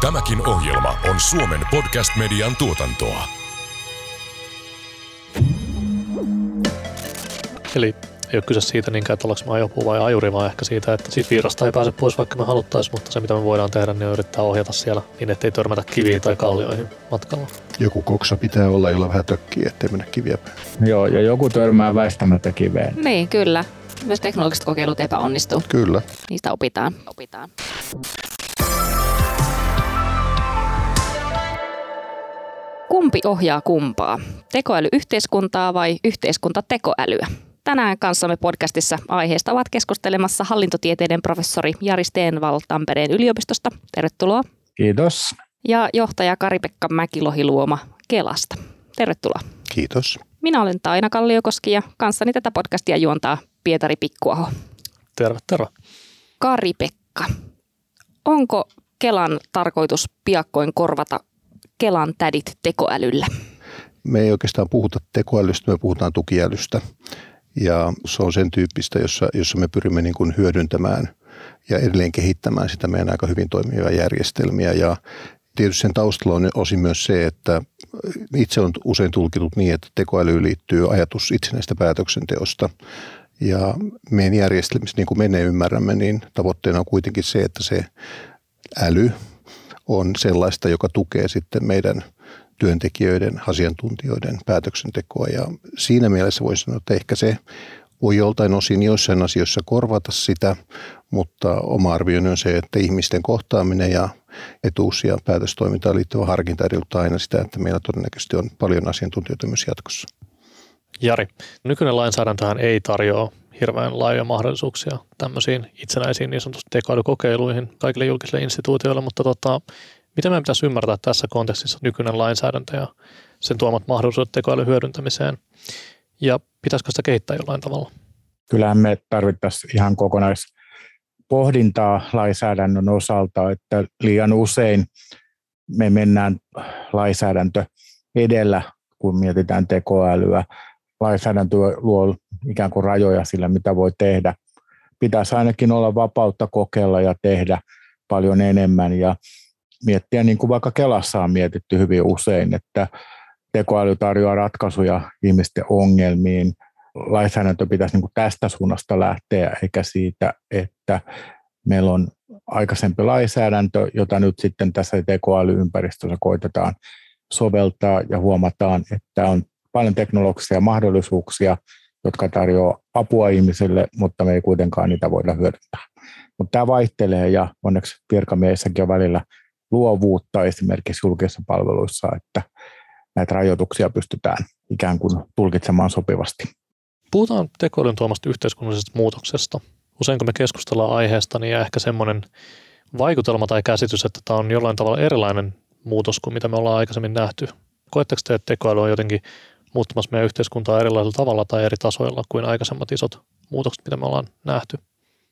Tämäkin ohjelma on Suomen podcast-median tuotantoa. Eli ei ole kyse siitä niinkään, että ollaanko me ajopuu vai ajuri, vaan ehkä siitä, että siitä virrasta ei pääse pois, vaikka me haluttaisiin, mutta se mitä me voidaan tehdä, niin on yrittää ohjata siellä niin, ettei törmätä kiviin tai kallioihin matkalla. Joku koksa pitää olla, jolla vähän tökkii, ettei mennä kiviä päin. Joo, ja joku törmää väistämättä kiveen. Niin, kyllä. Myös teknologiset kokeilut epäonnistuu. Kyllä. Niistä opitaan. opitaan. Kumpi ohjaa kumpaa? Tekoälyyhteiskuntaa vai yhteiskunta tekoälyä? Tänään kanssamme podcastissa aiheesta ovat keskustelemassa hallintotieteiden professori Jari Steenval Tampereen yliopistosta. Tervetuloa. Kiitos. Ja johtaja Kari-Pekka Mäkilohiluoma Kelasta. Tervetuloa. Kiitos. Minä olen Taina Kalliokoski ja kanssani tätä podcastia juontaa Pietari Pikkuaho. Terve, terve. Kari-Pekka, onko Kelan tarkoitus piakkoin korvata Kelan tädit tekoälyllä? Me ei oikeastaan puhuta tekoälystä, me puhutaan tukiälystä. Ja se on sen tyyppistä, jossa, jossa me pyrimme niin kuin hyödyntämään ja edelleen kehittämään sitä meidän aika hyvin toimivia järjestelmiä. Ja tietysti sen taustalla on osin myös se, että itse on usein tulkitut niin, että tekoälyyn liittyy ajatus itsenäistä päätöksenteosta. Ja meidän järjestelmissä, niin kuin me ne ymmärrämme, niin tavoitteena on kuitenkin se, että se äly on sellaista, joka tukee sitten meidän työntekijöiden, asiantuntijoiden päätöksentekoa. Ja siinä mielessä voisi sanoa, että ehkä se voi joltain osin joissain asioissa korvata sitä, mutta oma arvioni on se, että ihmisten kohtaaminen ja etuus- ja päätöstoimintaan liittyvä harkinta edellyttää aina sitä, että meillä todennäköisesti on paljon asiantuntijoita myös jatkossa. Jari, nykyinen lainsäädäntöhän ei tarjoa hirveän laajoja mahdollisuuksia tämmöisiin itsenäisiin niin sanotusti tekoälykokeiluihin kaikille julkisille instituutioille, mutta tota, Miten meidän pitäisi ymmärtää tässä kontekstissa nykyinen lainsäädäntö ja sen tuomat mahdollisuudet tekoälyn hyödyntämiseen? Ja pitäisikö sitä kehittää jollain tavalla? Kyllähän me tarvittaisiin ihan kokonaispohdintaa lainsäädännön osalta, että liian usein me mennään lainsäädäntö edellä, kun mietitään tekoälyä. Lainsäädäntö luo ikään kuin rajoja sillä, mitä voi tehdä. Pitäisi ainakin olla vapautta kokeilla ja tehdä paljon enemmän. Ja miettiä, niin kuin vaikka Kelassa on mietitty hyvin usein, että tekoäly tarjoaa ratkaisuja ihmisten ongelmiin. Lainsäädäntö pitäisi niin kuin tästä suunnasta lähteä, eikä siitä, että meillä on aikaisempi lainsäädäntö, jota nyt sitten tässä tekoälyympäristössä koitetaan soveltaa ja huomataan, että on paljon teknologisia mahdollisuuksia, jotka tarjoaa apua ihmisille, mutta me ei kuitenkaan niitä voida hyödyntää. Mutta tämä vaihtelee ja onneksi virkamiessäkin on välillä luovuutta esimerkiksi julkisissa palveluissa, että näitä rajoituksia pystytään ikään kuin tulkitsemaan sopivasti. Puhutaan tekoälyn tuomasta yhteiskunnallisesta muutoksesta. Usein kun me keskustellaan aiheesta, niin ehkä semmoinen vaikutelma tai käsitys, että tämä on jollain tavalla erilainen muutos kuin mitä me ollaan aikaisemmin nähty. Koetteko te, että tekoäly on jotenkin muuttamassa meidän yhteiskuntaa erilaisella tavalla tai eri tasoilla kuin aikaisemmat isot muutokset, mitä me ollaan nähty?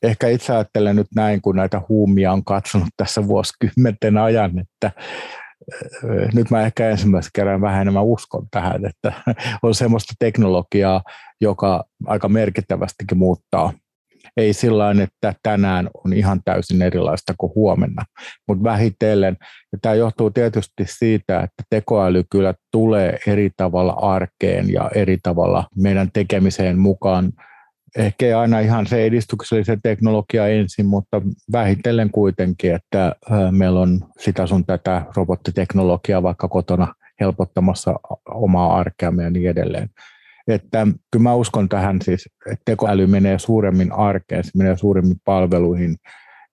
ehkä itse ajattelen nyt näin, kun näitä huumia on katsonut tässä vuosikymmenten ajan, että nyt mä ehkä ensimmäisen kerran vähän enemmän uskon tähän, että on semmoista teknologiaa, joka aika merkittävästikin muuttaa. Ei sillä että tänään on ihan täysin erilaista kuin huomenna, mutta vähitellen. Ja tämä johtuu tietysti siitä, että tekoäly kyllä tulee eri tavalla arkeen ja eri tavalla meidän tekemiseen mukaan ehkä ei aina ihan se edistyksellisen teknologia ensin, mutta vähitellen kuitenkin, että meillä on sitä sun tätä robottiteknologiaa vaikka kotona helpottamassa omaa arkeamme ja niin edelleen. Että kyllä mä uskon tähän siis, että tekoäly menee suuremmin arkeen, se menee suuremmin palveluihin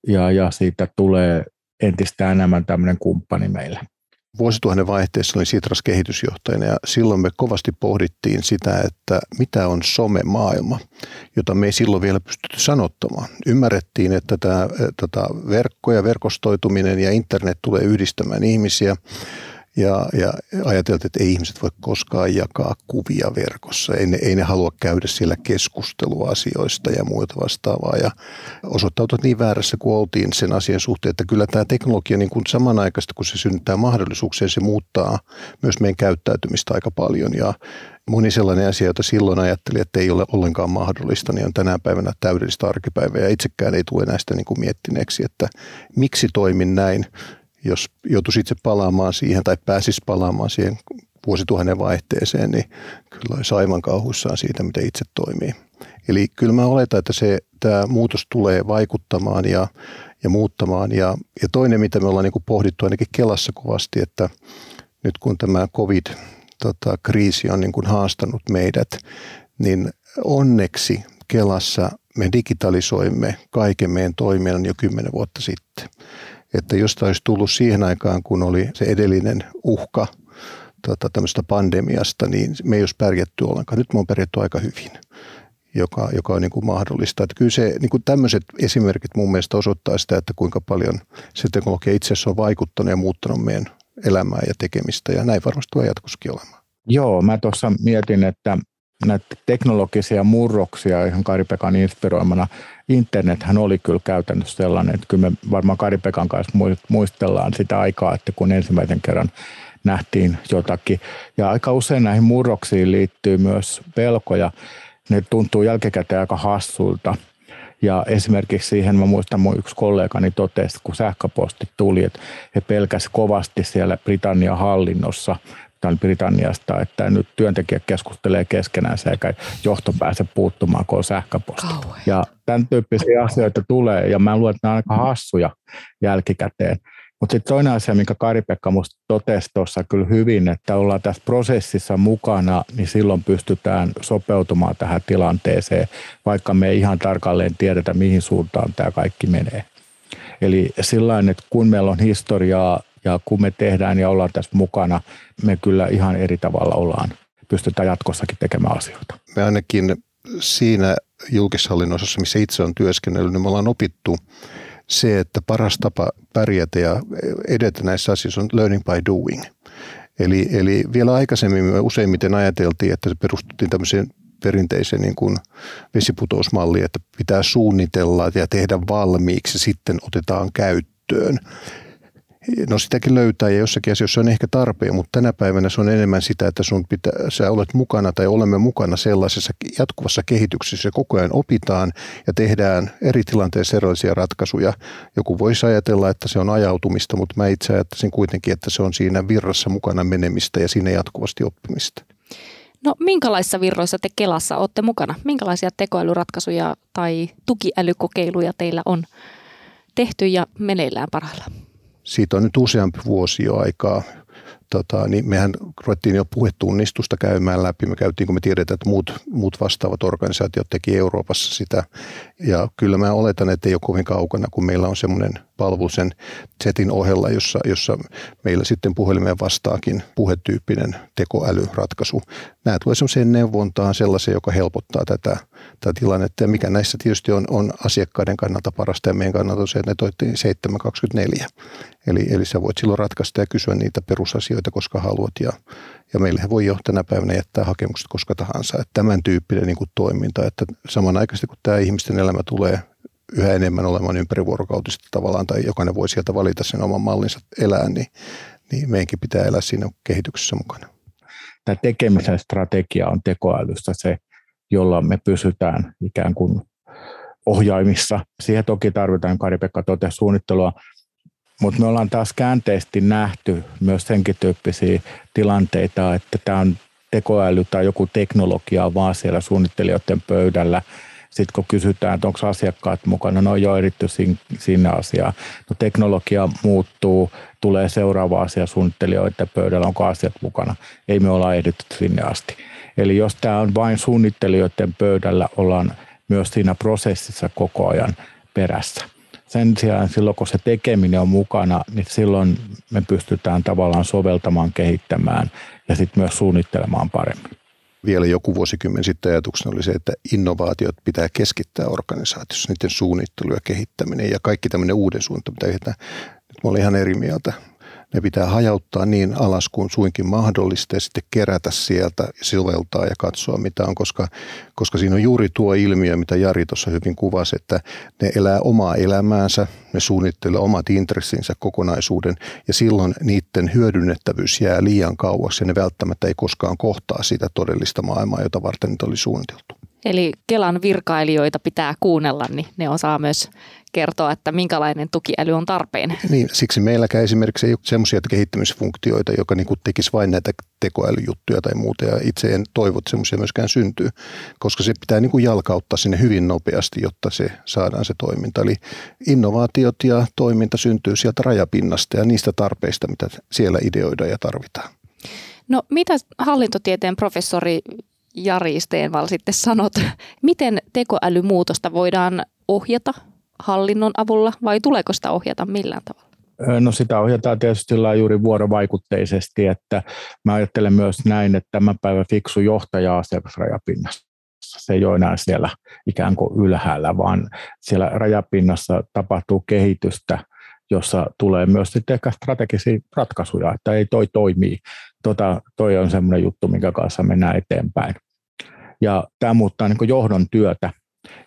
ja, ja siitä tulee entistä enemmän tämmöinen kumppani meille vuosituhannen vaihteessa olin Sitras kehitysjohtajana ja silloin me kovasti pohdittiin sitä, että mitä on some-maailma, jota me ei silloin vielä pystytty sanottamaan. Ymmärrettiin, että tämä tota, verkko ja verkostoituminen ja internet tulee yhdistämään ihmisiä ja, ja ajateltiin, että ei ihmiset voi koskaan jakaa kuvia verkossa. Ei ne, ei ne halua käydä siellä keskustelua asioista ja muuta vastaavaa. Ja osoittautui niin väärässä kuin oltiin sen asian suhteen, että kyllä tämä teknologia niin kuin samanaikaisesti, kun se synnyttää mahdollisuuksia, se muuttaa myös meidän käyttäytymistä aika paljon. Ja moni sellainen asia, jota silloin ajattelin, että ei ole ollenkaan mahdollista, niin on tänä päivänä täydellistä arkipäivää. Ja itsekään ei tule näistä niin kuin miettineeksi, että miksi toimin näin jos joutuisi itse palaamaan siihen tai pääsisi palaamaan siihen vuosituhannen vaihteeseen, niin kyllä olisi aivan kauhuissaan siitä, miten itse toimii. Eli kyllä mä oletan, että se, tämä muutos tulee vaikuttamaan ja, ja muuttamaan. Ja, ja toinen, mitä me ollaan niin pohdittu ainakin Kelassa kovasti, että nyt kun tämä COVID-kriisi on niin kuin haastanut meidät, niin onneksi Kelassa me digitalisoimme kaiken meidän toiminnan jo kymmenen vuotta sitten. Että jos olisi tullut siihen aikaan, kun oli se edellinen uhka tota, tämmöistä pandemiasta, niin me ei olisi pärjätty ollenkaan. Nyt me on pärjätty aika hyvin joka, joka on niin kuin mahdollista. Että kyllä se, niin kuin tämmöiset esimerkit mun mielestä osoittaa sitä, että kuinka paljon se teknologia itse asiassa on vaikuttanut ja muuttanut meidän elämää ja tekemistä, ja näin varmasti tulee jatkossakin olemaan. Joo, mä tuossa mietin, että näitä teknologisia murroksia ihan Karipekan inspiroimana. Internethän oli kyllä käytännössä sellainen, että kyllä me varmaan Karipekan kanssa muistellaan sitä aikaa, että kun ensimmäisen kerran nähtiin jotakin. Ja aika usein näihin murroksiin liittyy myös pelkoja. Ne tuntuu jälkikäteen aika hassulta. Ja esimerkiksi siihen mä muistan, mun yksi kollegani totesi, kun sähköposti tuli, että he pelkäsi kovasti siellä Britannian hallinnossa tämän Britanniasta, että nyt työntekijät keskustelee keskenään eikä johto pääse puuttumaan, kun on sähköposti. Ja tämän tyyppisiä asioita tulee, ja mä luulen, että nämä on aika hassuja jälkikäteen. Mutta sitten toinen asia, minkä Kari-Pekka minusta totesi tuossa kyllä hyvin, että ollaan tässä prosessissa mukana, niin silloin pystytään sopeutumaan tähän tilanteeseen, vaikka me ei ihan tarkalleen tiedetä, mihin suuntaan tämä kaikki menee. Eli sillä että kun meillä on historiaa ja kun me tehdään ja ollaan tässä mukana, me kyllä ihan eri tavalla ollaan, pystytään jatkossakin tekemään asioita. Me ainakin siinä julkishallinnon osassa, missä itse on työskennellyt, niin me ollaan opittu se, että paras tapa pärjätä ja edetä näissä asioissa on learning by doing. Eli, eli vielä aikaisemmin me useimmiten ajateltiin, että se perustuttiin tämmöiseen perinteiseen niin kuin vesiputousmalliin, että pitää suunnitella ja tehdä valmiiksi, sitten otetaan käyttöön. No sitäkin löytää ja jossakin asioissa on ehkä tarpeen, mutta tänä päivänä se on enemmän sitä, että sun pitää, sä olet mukana tai olemme mukana sellaisessa jatkuvassa kehityksessä. Koko ajan opitaan ja tehdään eri tilanteissa erilaisia ratkaisuja. Joku voisi ajatella, että se on ajautumista, mutta mä itse ajattelisin kuitenkin, että se on siinä virrassa mukana menemistä ja siinä jatkuvasti oppimista. No minkälaisissa virroissa te Kelassa olette mukana? Minkälaisia tekoälyratkaisuja tai tukiälykokeiluja teillä on tehty ja meneillään parhaillaan? Siitä on nyt useampi vuosi jo aikaa. Tota, niin mehän ruvettiin jo puhetunnistusta käymään läpi. Me käytiin, kun me tiedetään, että muut, muut vastaavat organisaatiot teki Euroopassa sitä. Ja kyllä mä oletan, että ei ole kovin kaukana, kun meillä on semmoinen palvelu sen setin ohella, jossa, jossa meillä sitten puhelimeen vastaakin puhetyyppinen tekoälyratkaisu. Nämä tulee semmoiseen neuvontaan sellaisen, joka helpottaa tätä, tätä tilannetta. Ja mikä näissä tietysti on, on asiakkaiden kannalta parasta ja meidän kannalta on se, että ne toittiin 724. Eli, eli sä voit silloin ratkaista ja kysyä niitä perusasioita, koska haluat. Ja, ja meillähän voi jo tänä päivänä jättää hakemukset koska tahansa. Että tämän tyyppinen niin kuin toiminta, että samanaikaisesti kun tämä ihmisten elämä tulee yhä enemmän olemaan ympärivuorokautisesti tavallaan, tai jokainen voi sieltä valita sen oman mallinsa elää, niin, niin meidänkin pitää elää siinä kehityksessä mukana. Tämä tekemisen strategia on tekoälystä se, jolla me pysytään ikään kuin ohjaimissa. Siihen toki tarvitaan, Kari-Pekka totesi, suunnittelua, mutta me ollaan taas käänteisesti nähty myös senkin tyyppisiä tilanteita, että tämä on tekoäly tai joku teknologia vaan siellä suunnittelijoiden pöydällä. Sitten kun kysytään, että onko asiakkaat mukana, no jo eritty sinne asiaan. No teknologia muuttuu, tulee seuraava asia suunnittelijoiden pöydällä, onko asiat mukana. Ei me olla ehditty sinne asti. Eli jos tämä on vain suunnittelijoiden pöydällä, ollaan myös siinä prosessissa koko ajan perässä. Sen sijaan silloin, kun se tekeminen on mukana, niin silloin me pystytään tavallaan soveltamaan, kehittämään ja sitten myös suunnittelemaan paremmin. Vielä joku vuosikymmen sitten ajatuksena oli se, että innovaatiot pitää keskittää organisaatiossa, niiden suunnittelu ja kehittäminen ja kaikki tämmöinen uuden suunta, mitä mä olen ihan eri mieltä ne pitää hajauttaa niin alas kuin suinkin mahdollista ja sitten kerätä sieltä ja silveltaa ja katsoa mitä on, koska, koska siinä on juuri tuo ilmiö, mitä Jari tuossa hyvin kuvasi, että ne elää omaa elämäänsä, ne suunnittelee omat intressinsä kokonaisuuden ja silloin niiden hyödynnettävyys jää liian kauas ja ne välttämättä ei koskaan kohtaa sitä todellista maailmaa, jota varten niitä oli suunniteltu. Eli Kelan virkailijoita pitää kuunnella, niin ne osaa myös kertoa, että minkälainen tukiäly on tarpeen. Niin, siksi meilläkään esimerkiksi ei ole sellaisia kehittämisfunktioita, joka niin kuin tekisi vain näitä tekoälyjuttuja tai muuta. Ja itse en toivo, että semmoisia myöskään syntyy, koska se pitää niin kuin jalkauttaa sinne hyvin nopeasti, jotta se saadaan se toiminta. Eli innovaatiot ja toiminta syntyy sieltä rajapinnasta ja niistä tarpeista, mitä siellä ideoidaan ja tarvitaan. No mitä hallintotieteen professori Jari Steenval sitten sanot, miten tekoälymuutosta voidaan ohjata hallinnon avulla vai tuleeko sitä ohjata millään tavalla? No sitä ohjataan tietysti juuri vuorovaikutteisesti, että mä ajattelen myös näin, että tämän päivän fiksu johtaja asiakasrajapinnassa. Se ei ole enää siellä ikään kuin ylhäällä, vaan siellä rajapinnassa tapahtuu kehitystä, jossa tulee myös sitten ehkä strategisia ratkaisuja, että ei toi toimii. Tota, toi on semmoinen juttu, minkä kanssa mennään eteenpäin. Ja tämä muuttaa niin johdon työtä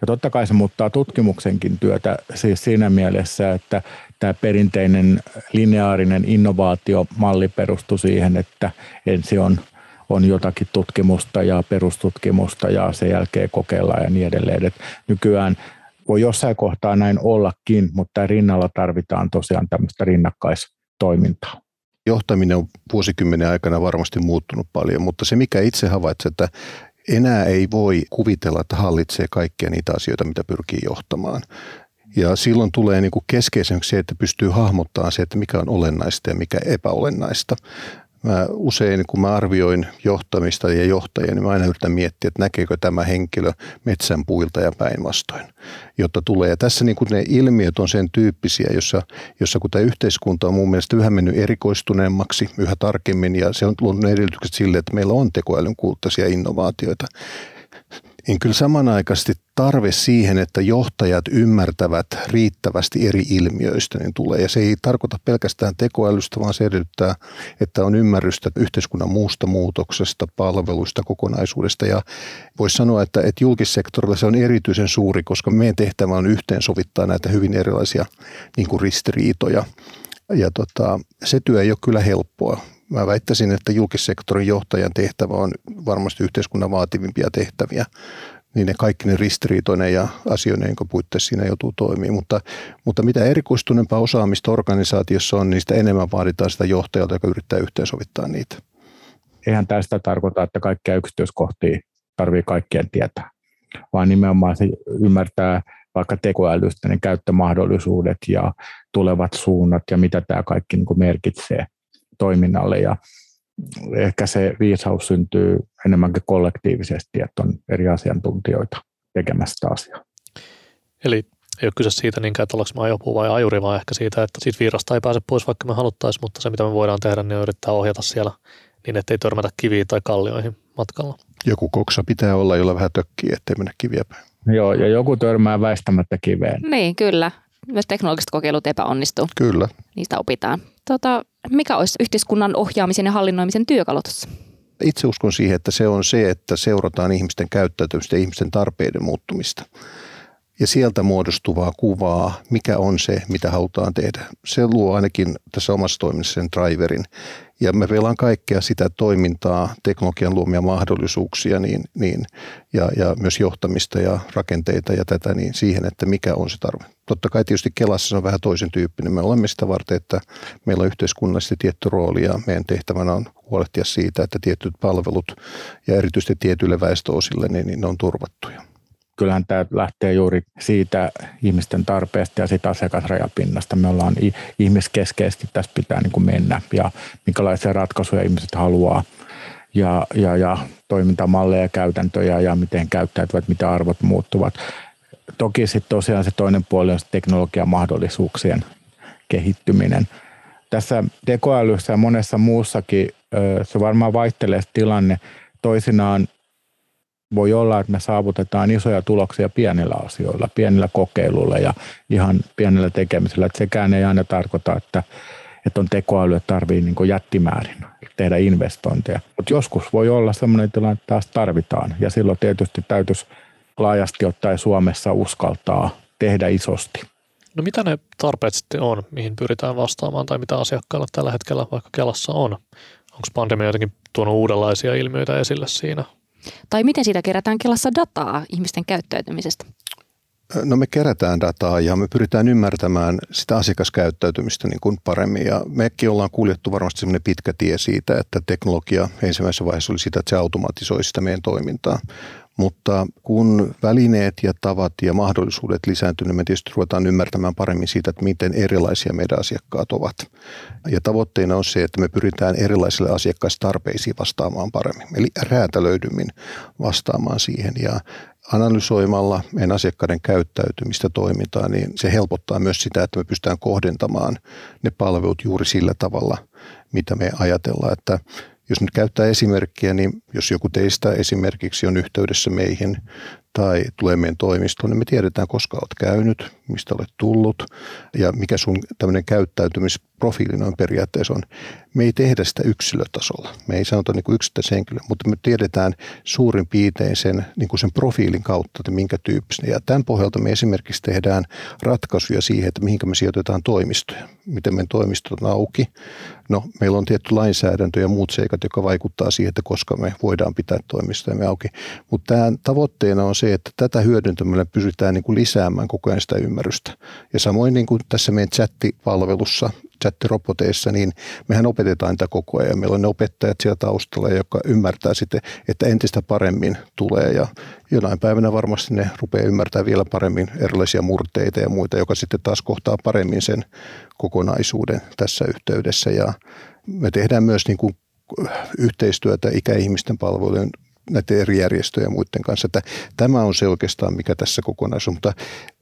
ja totta kai se muuttaa tutkimuksenkin työtä siis siinä mielessä, että tämä perinteinen lineaarinen innovaatiomalli perustui siihen, että ensin on, on jotakin tutkimusta ja perustutkimusta ja sen jälkeen kokeillaan ja niin edelleen. Et nykyään voi jossain kohtaa näin ollakin, mutta rinnalla tarvitaan tosiaan tämmöistä rinnakkaistoimintaa johtaminen on vuosikymmenen aikana varmasti muuttunut paljon, mutta se mikä itse havaitsen, että enää ei voi kuvitella, että hallitsee kaikkia niitä asioita, mitä pyrkii johtamaan. Ja silloin tulee niin kuin se, että pystyy hahmottamaan se, että mikä on olennaista ja mikä epäolennaista mä usein, kun mä arvioin johtamista ja johtajia, niin mä aina yritän miettiä, että näkeekö tämä henkilö metsän puilta ja päinvastoin, jotta tulee. Ja tässä niin kuin ne ilmiöt on sen tyyppisiä, jossa, jossa kun tämä yhteiskunta on mun mielestä yhä mennyt erikoistuneemmaksi, yhä tarkemmin, ja se on luonut edellytykset sille, että meillä on tekoälyn kulttaisia innovaatioita, niin kyllä samanaikaisesti tarve siihen, että johtajat ymmärtävät riittävästi eri ilmiöistä, niin tulee. Ja se ei tarkoita pelkästään tekoälystä, vaan se edellyttää, että on ymmärrystä yhteiskunnan muusta muutoksesta, palveluista, kokonaisuudesta. Ja voisi sanoa, että, että julkissektorilla se on erityisen suuri, koska meidän tehtävä on yhteensovittaa näitä hyvin erilaisia niin kuin ristiriitoja. Ja tota, se työ ei ole kyllä helppoa. Mä väittäisin, että julkissektorin johtajan tehtävä on varmasti yhteiskunnan vaativimpia tehtäviä. Niin ne kaikki ne ristiriitoinen ja asioiden, jonka puitteissa siinä joutuu toimimaan. Mutta, mutta mitä erikoistuneempaa osaamista organisaatiossa on, niin sitä enemmän vaaditaan sitä johtajalta, joka yrittää yhteensovittaa niitä. Eihän tästä tarkoita, että kaikkia yksityiskohtia tarvii kaikkien tietää, vaan nimenomaan se ymmärtää vaikka tekoälystä ne käyttömahdollisuudet ja tulevat suunnat ja mitä tämä kaikki niin merkitsee – toiminnalle ja ehkä se viisaus syntyy enemmänkin kollektiivisesti, että on eri asiantuntijoita tekemässä asiaa. Eli ei ole kyse siitä niinkään, että ollaanko me ajopuu vai ajuri, vaan ehkä siitä, että siitä virrasta ei pääse pois, vaikka me haluttaisiin, mutta se mitä me voidaan tehdä, niin on yrittää ohjata siellä niin, ettei törmätä kiviin tai kallioihin matkalla. Joku koksa pitää olla, jolla vähän tökkii, ettei mennä kiviä päin. Joo, ja joku törmää väistämättä kiveen. Niin, kyllä. Myös teknologiset kokeilut epäonnistuu. Kyllä. Niistä opitaan. Tota, mikä olisi yhteiskunnan ohjaamisen ja hallinnoimisen työkalu Itse uskon siihen, että se on se, että seurataan ihmisten käyttäytymistä ja ihmisten tarpeiden muuttumista. Ja sieltä muodostuvaa kuvaa, mikä on se, mitä halutaan tehdä. Se luo ainakin tässä omassa toiminnassa sen driverin. Ja me velaan kaikkea sitä toimintaa, teknologian luomia mahdollisuuksia niin, niin, ja, ja myös johtamista ja rakenteita ja tätä niin siihen, että mikä on se tarve. Totta kai tietysti Kelassa se on vähän toisen tyyppinen. Me olemme sitä varten, että meillä on yhteiskunnallisesti tietty rooli ja meidän tehtävänä on huolehtia siitä, että tietyt palvelut ja erityisesti tietyille väestöosille niin, niin ne on turvattuja kyllähän tämä lähtee juuri siitä ihmisten tarpeesta ja siitä asiakasrajapinnasta. Me ollaan ihmiskeskeisesti, tässä pitää niin kuin mennä ja minkälaisia ratkaisuja ihmiset haluaa ja, ja, ja toimintamalleja, käytäntöjä ja miten käyttäytyvät, mitä arvot muuttuvat. Toki sitten tosiaan se toinen puoli on teknologian mahdollisuuksien kehittyminen. Tässä tekoälyssä ja monessa muussakin se varmaan vaihtelee tilanne. Toisinaan voi olla, että me saavutetaan isoja tuloksia pienillä asioilla, pienillä kokeiluilla ja ihan pienellä tekemisellä. Että sekään ei aina tarkoita, että, että on tekoäly, että tarvii niin jättimäärin tehdä investointeja. Mutta joskus voi olla sellainen tilanne, että taas tarvitaan. Ja silloin tietysti täytyisi laajasti ottaen Suomessa uskaltaa tehdä isosti. No mitä ne tarpeet sitten on, mihin pyritään vastaamaan tai mitä asiakkailla tällä hetkellä vaikka Kelassa on? Onko pandemia jotenkin tuonut uudenlaisia ilmiöitä esille siinä? Tai miten siitä kerätään Kelassa dataa ihmisten käyttäytymisestä? No me kerätään dataa ja me pyritään ymmärtämään sitä asiakaskäyttäytymistä niin kuin paremmin. Ja mekin ollaan kuljettu varmasti semmoinen pitkä tie siitä, että teknologia ensimmäisessä vaiheessa oli sitä, että se automatisoi sitä meidän toimintaa. Mutta kun välineet ja tavat ja mahdollisuudet lisääntyvät, niin me tietysti ruvetaan ymmärtämään paremmin siitä, että miten erilaisia meidän asiakkaat ovat. Ja tavoitteena on se, että me pyritään erilaisille asiakkaistarpeisiin vastaamaan paremmin, eli räätälöidymmin vastaamaan siihen. Ja analysoimalla meidän asiakkaiden käyttäytymistä toimintaa, niin se helpottaa myös sitä, että me pystytään kohdentamaan ne palvelut juuri sillä tavalla, mitä me ajatellaan. Että jos nyt käyttää esimerkkiä, niin jos joku teistä esimerkiksi on yhteydessä meihin tai tulee meidän toimistoon, niin me tiedetään, koska olet käynyt, mistä olet tullut ja mikä sun tämmöinen käyttäytymisprofiili noin periaatteessa on. Me ei tehdä sitä yksilötasolla. Me ei sanota niin yksittäishenkilö, mutta me tiedetään suurin piirtein sen, niin kuin sen profiilin kautta, että minkä tyyppisen. Ja tämän pohjalta me esimerkiksi tehdään ratkaisuja siihen, että mihinkä me sijoitetaan toimistoja, miten meidän toimistot on auki. No, meillä on tietty lainsäädäntö ja muut seikat, jotka vaikuttaa siihen, että koska me voidaan pitää toimistoja auki. Mutta tämän tavoitteena on se, että tätä hyödyntämällä pysytään niin kuin lisäämään koko ajan sitä ymmärrystä. Ja samoin niin kuin tässä meidän chattipalvelussa, chattiroboteissa, niin mehän opetetaan tätä koko ajan. Meillä on ne opettajat siellä taustalla, jotka ymmärtää sitten, että entistä paremmin tulee ja jonain päivänä varmasti ne rupeaa ymmärtämään vielä paremmin erilaisia murteita ja muita, joka sitten taas kohtaa paremmin sen kokonaisuuden tässä yhteydessä ja me tehdään myös niin kuin yhteistyötä ikäihmisten palvelujen näiden eri järjestöjen ja muiden kanssa. Että tämä on se oikeastaan, mikä tässä kokonaisuus. Mutta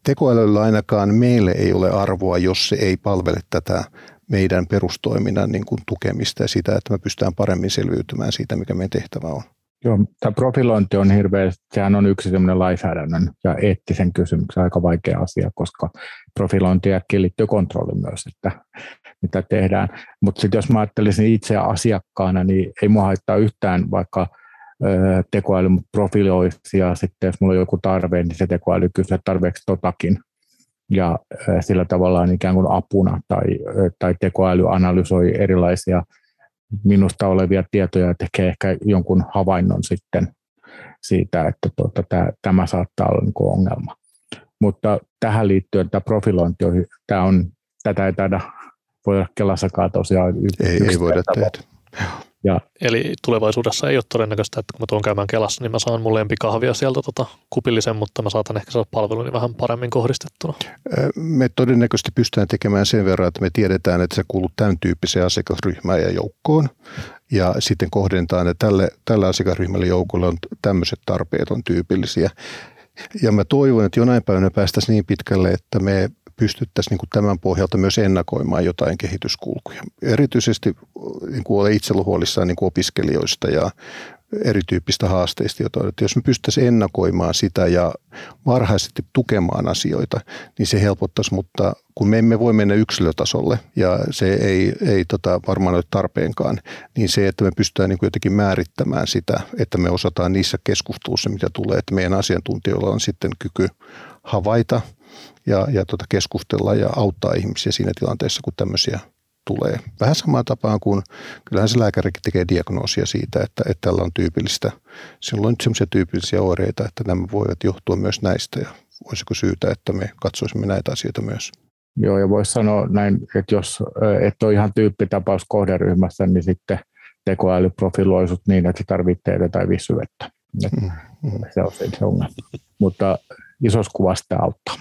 tekoälyllä ainakaan meille ei ole arvoa, jos se ei palvele tätä meidän perustoiminnan niin kuin tukemista ja sitä, että me pystytään paremmin selviytymään siitä, mikä meidän tehtävä on. Joo, tämä profilointi on hirveä, sehän on yksi sellainen lainsäädännön ja eettisen kysymyksen aika vaikea asia, koska profilointi äkkiä liittyy kontrolli myös, että mitä tehdään. Mutta sitten jos mä ajattelisin itse asiakkaana, niin ei mua haittaa yhtään vaikka tekoäly profiloisi ja sitten jos mulla on joku tarve, niin se tekoäly kysyy tarveeksi totakin. Ja sillä tavalla on ikään kuin apuna tai, tai tekoäly analysoi erilaisia minusta olevia tietoja ja tekee ehkä jonkun havainnon sitten siitä, että tuota, tämä, tämä saattaa olla niin ongelma. Mutta tähän liittyen tämä profilointi on, tämä on, tätä ei taida voida Kelassakaan tosiaan. Ei, ei voida tehdä. Ja, Eli tulevaisuudessa ei ole todennäköistä, että kun mä tuon käymään Kelassa, niin mä saan mun lempikahvia sieltä tota kupillisen, mutta mä saatan ehkä saada palveluni vähän paremmin kohdistettuna. Me todennäköisesti pystytään tekemään sen verran, että me tiedetään, että se kuuluu tämän tyyppiseen asiakasryhmään ja joukkoon. Ja sitten kohdentaan, että tälle, tälle asiakasryhmälle joukolle on tämmöiset tarpeet on tyypillisiä. Ja mä toivon, että jonain päivänä päästäisiin niin pitkälle, että me pystyttäisiin niin kuin tämän pohjalta myös ennakoimaan jotain kehityskulkuja. Erityisesti niin kuin olen itse huolissaan niin kuin opiskelijoista ja erityyppistä haasteista, joita, että jos me pystyttäisiin ennakoimaan sitä ja varhaisesti tukemaan asioita, niin se helpottaisi, mutta kun me emme voi mennä yksilötasolle ja se ei, ei tota varmaan ole tarpeenkaan, niin se, että me pystytään niin jotenkin määrittämään sitä, että me osataan niissä keskusteluissa, mitä tulee, että meidän asiantuntijoilla on sitten kyky havaita ja, ja tota keskustella ja auttaa ihmisiä siinä tilanteessa, kun tämmöisiä tulee. Vähän samaan tapaan kuin kyllähän se lääkärikin tekee diagnoosia siitä, että, että tällä on tyypillistä, silloin on sellaisia tyypillisiä oireita, että nämä voivat johtua myös näistä ja olisiko syytä, että me katsoisimme näitä asioita myös. Joo, ja voisi sanoa näin, että jos et ole ihan tyyppitapaus kohderyhmässä, niin sitten tekoäly profiloi niin, että se tarvitsee tai vissyvettä. Mm, mm. Se on se ongelma. Mutta isossa kuvasta auttaa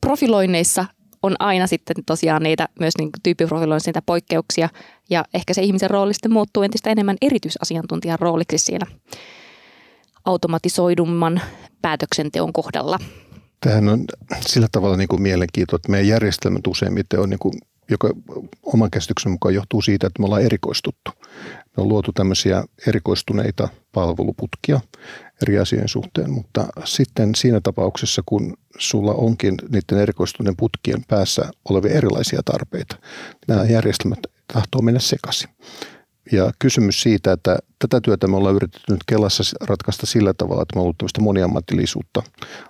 profiloinneissa on aina sitten tosiaan niitä myös niin tyyppiprofiloinnissa niitä poikkeuksia ja ehkä se ihmisen rooli sitten muuttuu entistä enemmän erityisasiantuntijan rooliksi siinä automatisoidumman päätöksenteon kohdalla. Tähän on sillä tavalla niin kuin mielenkiintoista, että meidän järjestelmät useimmiten on, niin kuin, joka oman käsityksen mukaan johtuu siitä, että me ollaan erikoistuttu. Me on luotu tämmöisiä erikoistuneita palveluputkia eri asioiden suhteen, mutta sitten siinä tapauksessa, kun sulla onkin niiden erikoistuneiden putkien päässä olevia erilaisia tarpeita, nämä järjestelmät tahtoo mennä sekaisin. Ja kysymys siitä, että tätä työtä me ollaan yritetty nyt Kelassa ratkaista sillä tavalla, että me ollaan tämmöistä moniammatillisuutta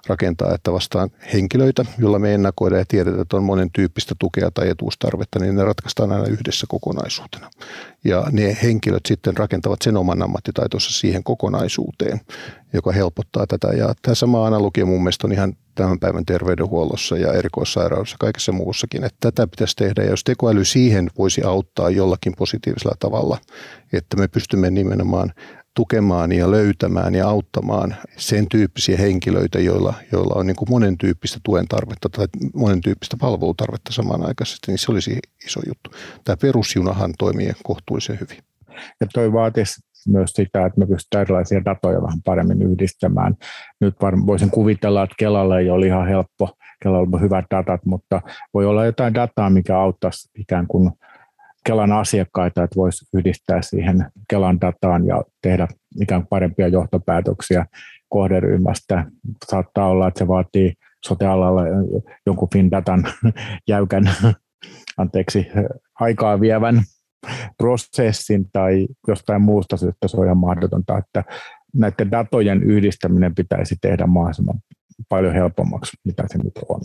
rakentaa, että vastaan henkilöitä, joilla me ennakoidaan ja tiedetään, että on monen tyyppistä tukea tai etuustarvetta, niin ne ratkaistaan aina yhdessä kokonaisuutena. Ja ne henkilöt sitten rakentavat sen oman ammattitaitonsa siihen kokonaisuuteen, joka helpottaa tätä. Ja tämä sama analogia mun mielestä on ihan tämän päivän terveydenhuollossa ja erikoissairaudessa kaikessa muussakin, että tätä pitäisi tehdä. Ja jos tekoäly siihen voisi auttaa jollakin positiivisella tavalla, että me pystymme nimenomaan tukemaan ja löytämään ja auttamaan sen tyyppisiä henkilöitä, joilla, joilla on niin kuin monen tyyppistä tuen tarvetta tai monen tyyppistä palvelutarvetta samanaikaisesti, niin se olisi iso juttu. Tämä perusjunahan toimii kohtuullisen hyvin. Ja toi vaatisi myös sitä, että me pystytään erilaisia datoja vähän paremmin yhdistämään. Nyt voisin kuvitella, että Kelalle ei ole ihan helppo, Kelalla on hyvät datat, mutta voi olla jotain dataa, mikä auttaisi ikään kuin Kelan asiakkaita, että voisi yhdistää siihen Kelan dataan ja tehdä ikään kuin parempia johtopäätöksiä kohderyhmästä. Saattaa olla, että se vaatii sote-alalla jonkun FinDatan jäykän, anteeksi, aikaa vievän prosessin tai jostain muusta syystä se on ihan mahdotonta, että näiden datojen yhdistäminen pitäisi tehdä mahdollisimman paljon helpommaksi, mitä se nyt on.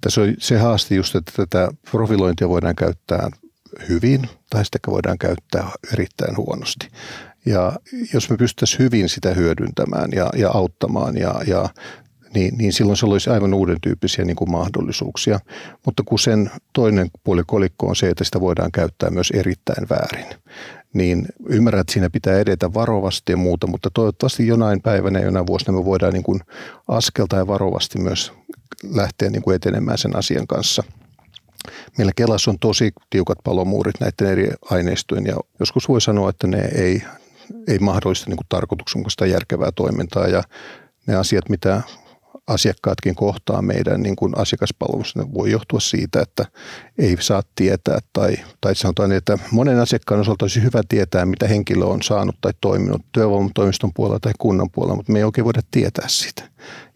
Tässä on se haaste just, että tätä profilointia voidaan käyttää hyvin tai sitä voidaan käyttää erittäin huonosti. Ja jos me pystyttäisiin hyvin sitä hyödyntämään ja, ja auttamaan ja, ja niin, niin silloin se olisi aivan uuden tyyppisiä niin kuin mahdollisuuksia. Mutta kun sen toinen puoli kolikko on se, että sitä voidaan käyttää myös erittäin väärin, niin ymmärrän, että siinä pitää edetä varovasti ja muuta, mutta toivottavasti jonain päivänä, jonain vuosina me voidaan niin kuin askelta ja varovasti myös lähteä niin kuin etenemään sen asian kanssa. Meillä Kelassa on tosi tiukat palomuurit näiden eri aineistojen ja joskus voi sanoa, että ne ei, ei mahdollista niin tarkoituksenmukaista järkevää toimintaa. Ja ne asiat, mitä asiakkaatkin kohtaa meidän niin kuin asiakaspalvelussa. Ne voi johtua siitä, että ei saa tietää tai, tai sanotaan, että monen asiakkaan osalta olisi hyvä tietää, mitä henkilö on saanut tai toiminut työvoimatoimiston puolella tai kunnan puolella, mutta me ei oikein voida tietää sitä.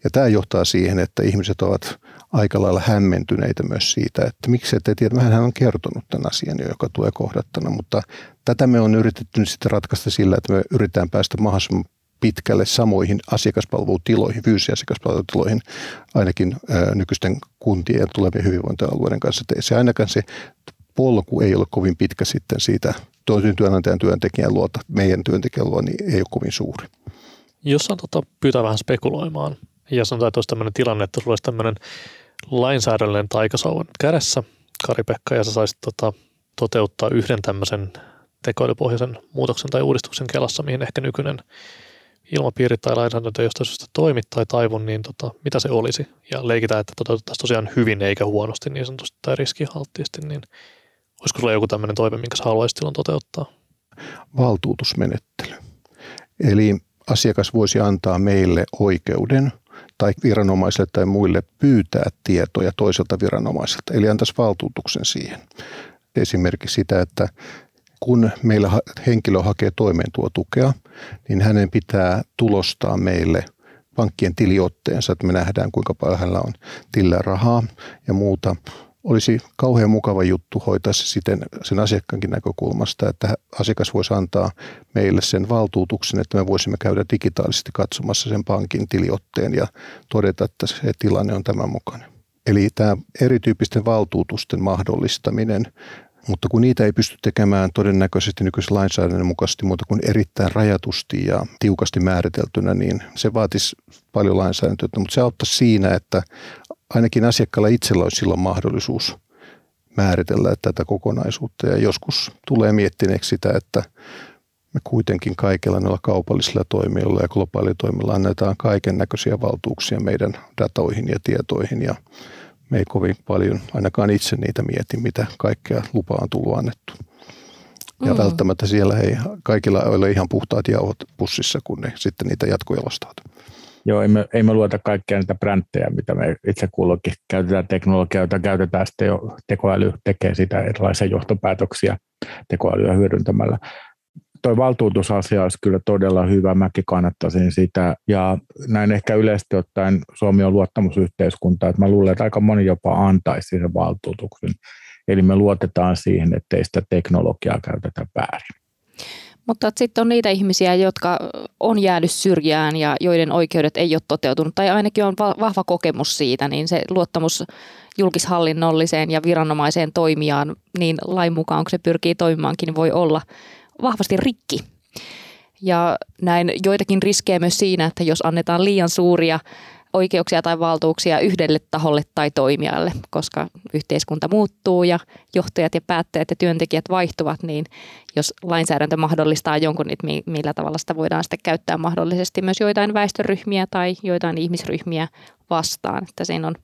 Ja tämä johtaa siihen, että ihmiset ovat aika lailla hämmentyneitä myös siitä, että miksi ette tiedä, hän on kertonut tämän asian, joka tulee kohdattuna, mutta tätä me on yritetty sitten ratkaista sillä, että me yritetään päästä mahdollisimman pitkälle samoihin asiakaspalvelutiloihin, fyysisiin asiakaspalvelutiloihin, ainakin nykyisten kuntien ja tulevien hyvinvointialueiden kanssa. Se ainakaan se polku ei ole kovin pitkä sitten siitä toisen työnantajan työntekijän luota, meidän työntekijän luo, niin ei ole kovin suuri. Jos on tota, pyytää vähän spekuloimaan, ja sanotaan, että olisi tämmöinen tilanne, että sulla olisi tämmöinen lainsäädännöllinen taikasauvan kädessä, Kari-Pekka, ja sä saisit tota, toteuttaa yhden tämmöisen tekoälypohjaisen muutoksen tai uudistuksen Kelassa, mihin ehkä nykyinen ilmapiiri tai lainsäädäntö jostain syystä toimi tai taivun, niin tota, mitä se olisi? Ja leikitään, että toteutettaisiin tosiaan hyvin eikä huonosti niin sanotusti tai riskihalttiisesti, niin olisiko sulla joku tämmöinen toive, minkä sä haluaisit silloin toteuttaa? Valtuutusmenettely. Eli asiakas voisi antaa meille oikeuden tai viranomaisille tai muille pyytää tietoja toiselta viranomaiselta, eli antaisi valtuutuksen siihen. Esimerkiksi sitä, että kun meillä henkilö hakee toimeentulotukea, niin hänen pitää tulostaa meille pankkien tiliotteensa, että me nähdään kuinka paljon hänellä on tillä rahaa ja muuta. Olisi kauhean mukava juttu hoitaa se siten sen asiakkaankin näkökulmasta, että asiakas voisi antaa meille sen valtuutuksen, että me voisimme käydä digitaalisesti katsomassa sen pankin tiliotteen ja todeta, että se tilanne on tämän mukainen. Eli tämä erityyppisten valtuutusten mahdollistaminen mutta kun niitä ei pysty tekemään todennäköisesti nykyisen lainsäädännön mukaisesti muuta kuin erittäin rajatusti ja tiukasti määriteltynä, niin se vaatisi paljon lainsäädäntöä. Mutta se auttaisi siinä, että ainakin asiakkaalla itsellä olisi silloin mahdollisuus määritellä tätä kokonaisuutta. Ja joskus tulee miettineeksi sitä, että me kuitenkin kaikilla noilla kaupallisilla toimijoilla ja globaalitoimilla annetaan kaiken näköisiä valtuuksia meidän datoihin ja tietoihin ja me ei kovin paljon, ainakaan itse niitä mieti, mitä kaikkea lupaa on tullut annettu. Ja mm. välttämättä siellä ei kaikilla ole ihan puhtaat jauhot pussissa, kun ne sitten niitä jatkojalostavat. Joo, ei me, ei me luota kaikkia niitä bränttejä, mitä me itse kullakin käytetään teknologiaa, jota käytetään sitten jo, tekoäly tekee sitä erilaisia johtopäätöksiä tekoälyä hyödyntämällä toi valtuutusasia olisi kyllä todella hyvä, mäkin kannattaisin sitä. Ja näin ehkä yleisesti ottaen Suomi on luottamusyhteiskunta, että mä luulen, että aika moni jopa antaisi sen valtuutuksen. Eli me luotetaan siihen, ettei sitä teknologiaa käytetä väärin. Mutta sitten on niitä ihmisiä, jotka on jäänyt syrjään ja joiden oikeudet ei ole toteutunut, tai ainakin on vahva kokemus siitä, niin se luottamus julkishallinnolliseen ja viranomaiseen toimijaan, niin lain mukaan, kun se pyrkii toimimaankin, niin voi olla vahvasti rikki. Ja näin joitakin riskejä myös siinä, että jos annetaan liian suuria oikeuksia tai valtuuksia yhdelle taholle tai toimijalle, koska yhteiskunta muuttuu ja johtajat ja päättäjät ja työntekijät vaihtuvat, niin jos lainsäädäntö mahdollistaa jonkun, niin millä tavalla sitä voidaan sitten käyttää mahdollisesti myös joitain väestöryhmiä tai joitain ihmisryhmiä vastaan. Että siinä on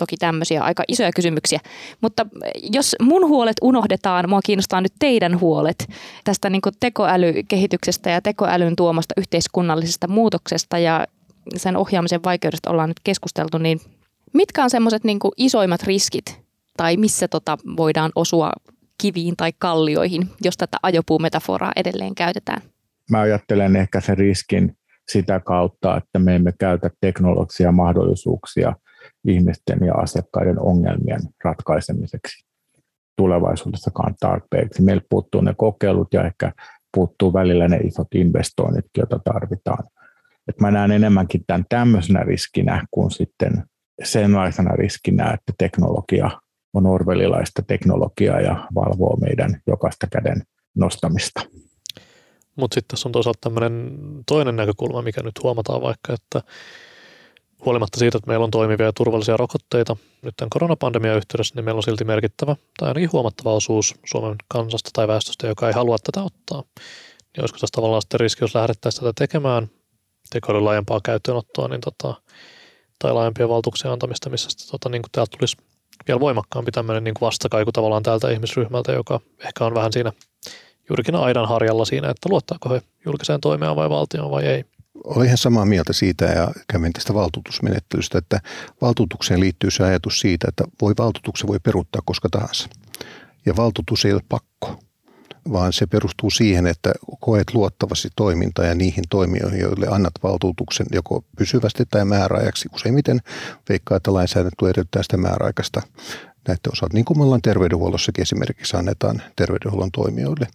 toki tämmöisiä aika isoja kysymyksiä. Mutta jos mun huolet unohdetaan, mua kiinnostaa nyt teidän huolet tästä niin tekoälykehityksestä ja tekoälyn tuomasta yhteiskunnallisesta muutoksesta ja sen ohjaamisen vaikeudesta ollaan nyt keskusteltu, niin mitkä on semmoiset niin isoimmat riskit tai missä tota voidaan osua kiviin tai kallioihin, jos tätä ajopuumetaforaa edelleen käytetään? Mä ajattelen ehkä sen riskin sitä kautta, että me emme käytä teknologisia mahdollisuuksia ihmisten ja asiakkaiden ongelmien ratkaisemiseksi tulevaisuudessakaan tarpeeksi. Meillä puuttuu ne kokeilut ja ehkä puuttuu välillä ne isot investoinnit, joita tarvitaan – et mä näen enemmänkin tämän tämmöisenä riskinä kuin sitten senlaisena riskinä, että teknologia on orvelilaista teknologiaa ja valvoo meidän jokaista käden nostamista. Mutta sitten tässä on toisaalta tämmöinen toinen näkökulma, mikä nyt huomataan vaikka, että huolimatta siitä, että meillä on toimivia ja turvallisia rokotteita nyt tämän koronapandemian yhteydessä, niin meillä on silti merkittävä tai ainakin huomattava osuus Suomen kansasta tai väestöstä, joka ei halua tätä ottaa. Niin olisiko tässä tavallaan sitten riski, jos lähdettäisiin tätä tekemään tekoälyn laajempaa käyttöönottoa niin tota, tai laajempia valtuuksia antamista, missä sitten, tota, niin täältä tulisi vielä voimakkaampi tämmöinen niin vastakaiku tavallaan tältä ihmisryhmältä, joka ehkä on vähän siinä juurikin aidan harjalla siinä, että luottaako he julkiseen toimeen vai valtioon vai ei. Olen ihan samaa mieltä siitä ja kävin tästä valtuutusmenettelystä, että valtuutukseen liittyy se ajatus siitä, että voi valtuutuksen voi peruuttaa koska tahansa. Ja valtuutus ei ole pakko vaan se perustuu siihen, että koet luottavasti toimintaa ja niihin toimijoihin, joille annat valtuutuksen joko pysyvästi tai määräajaksi. Useimmiten veikkaa, että lainsäädäntö edellyttää sitä määräaikaista näiden osalta, niin kuin me ollaan terveydenhuollossakin esimerkiksi annetaan terveydenhuollon toimijoille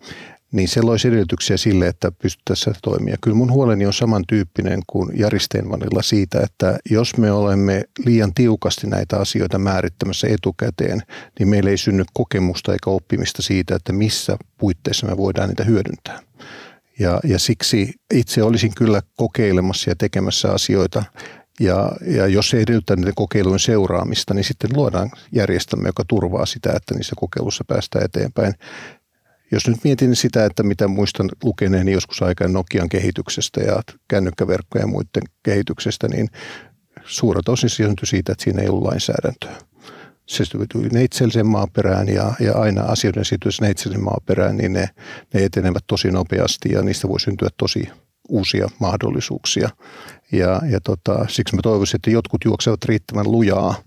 niin se loisi edellytyksiä sille, että pystyttäisiin toimia. Kyllä mun huoleni on samantyyppinen kuin Jari Stenvanilla siitä, että jos me olemme liian tiukasti näitä asioita määrittämässä etukäteen, niin meillä ei synny kokemusta eikä oppimista siitä, että missä puitteissa me voidaan niitä hyödyntää. Ja, ja siksi itse olisin kyllä kokeilemassa ja tekemässä asioita, ja, ja jos ei edellytä niiden kokeilujen seuraamista, niin sitten luodaan järjestelmä, joka turvaa sitä, että niissä kokeilussa päästään eteenpäin. Jos nyt mietin sitä, että mitä muistan lukeneeni joskus aikaan Nokian kehityksestä ja kännykkäverkkojen ja muiden kehityksestä, niin suuret osin syntyi siitä, että siinä ei ollut lainsäädäntöä. Se tuli neitsellisen maaperään ja, ja aina asioiden siirtyessä neitsellisen maaperään, niin ne, ne etenevät tosi nopeasti ja niistä voi syntyä tosi uusia mahdollisuuksia. Ja, ja tota, siksi mä toivoisin, että jotkut juoksevat riittävän lujaa –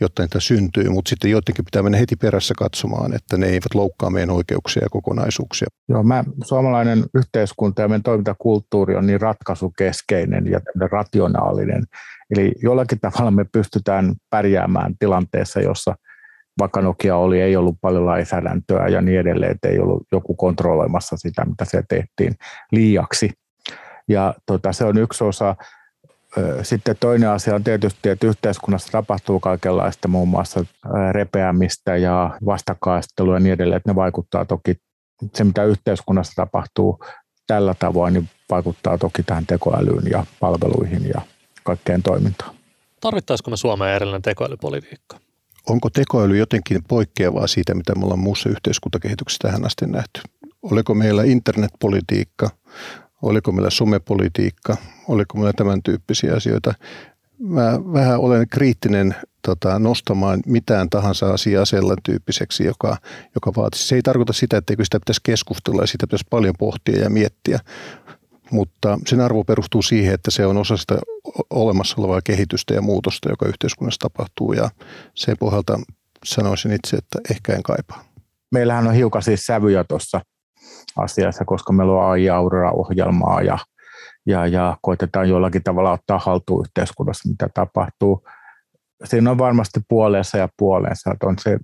jotta niitä syntyy, mutta sitten joidenkin pitää mennä heti perässä katsomaan, että ne eivät loukkaa meidän oikeuksia ja kokonaisuuksia. Joo, mä, suomalainen yhteiskunta ja meidän toimintakulttuuri on niin ratkaisukeskeinen ja rationaalinen. Eli jollakin tavalla me pystytään pärjäämään tilanteessa, jossa vaikka Nokia oli, ei ollut paljon lainsäädäntöä ja niin edelleen, että ei ollut joku kontrolloimassa sitä, mitä se tehtiin liiaksi. Ja tota, se on yksi osa sitten toinen asia on tietysti, että yhteiskunnassa tapahtuu kaikenlaista muun muassa repeämistä ja vastakkaistelua ja niin edelleen, että ne vaikuttaa toki, se mitä yhteiskunnassa tapahtuu tällä tavoin, niin vaikuttaa toki tähän tekoälyyn ja palveluihin ja kaikkeen toimintaan. Tarvittaisiko me Suomeen erillinen tekoälypolitiikka? Onko tekoäly jotenkin poikkeavaa siitä, mitä me ollaan muussa yhteiskuntakehityksessä tähän asti nähty? Oliko meillä internetpolitiikka? Oliko meillä somepolitiikka, oliko meillä tämän tyyppisiä asioita. Mä vähän olen kriittinen tota, nostamaan mitään tahansa asiaa sellainen tyyppiseksi, joka, joka vaatisi. Se ei tarkoita sitä, etteikö sitä pitäisi keskustella ja sitä pitäisi paljon pohtia ja miettiä, mutta sen arvo perustuu siihen, että se on osa sitä olemassa olevaa kehitystä ja muutosta, joka yhteiskunnassa tapahtuu ja sen pohjalta sanoisin itse, että ehkä en kaipaa. Meillähän on hiukan siis sävyjä tuossa asiassa, koska meillä on AI Aurora-ohjelmaa ja, ja, ja koitetaan jollakin tavalla ottaa haltuun yhteiskunnassa, mitä tapahtuu. Siinä on varmasti puolensa ja puolensa, että on se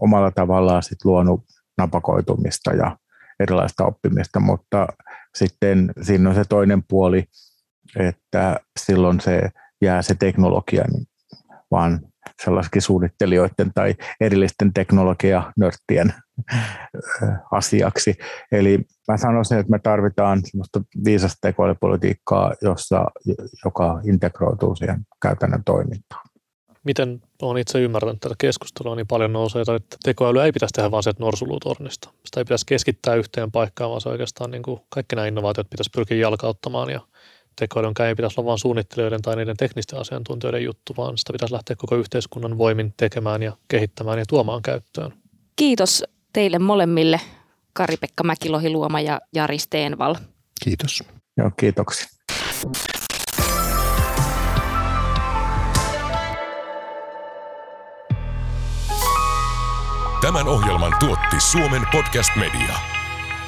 omalla tavallaan sit luonut napakoitumista ja erilaista oppimista, mutta sitten siinä on se toinen puoli, että silloin se jää se teknologia niin vaan sellaisikin suunnittelijoiden tai erillisten teknologianörttien asiaksi. Eli mä sanoisin, että me tarvitaan sellaista viisasta tekoälypolitiikkaa, jossa, joka integroituu siihen käytännön toimintaan. Miten olen itse ymmärtänyt tätä keskustelua, niin paljon nousee, että tekoäly ei pitäisi tehdä vain sieltä norsulutornista. Sitä ei pitäisi keskittää yhteen paikkaan, vaan se oikeastaan niin kuin kaikki nämä innovaatiot pitäisi pyrkiä jalkauttamaan ja tekoälyn ei pitäisi olla vain suunnittelijoiden tai niiden teknisten asiantuntijoiden juttu, vaan sitä pitäisi lähteä koko yhteiskunnan voimin tekemään ja kehittämään ja tuomaan käyttöön. Kiitos teille molemmille, Kari-Pekka Mäkilohi-Luoma ja Jari Steenval. Kiitos. Joo, kiitoksia. Tämän ohjelman tuotti Suomen Podcast Media.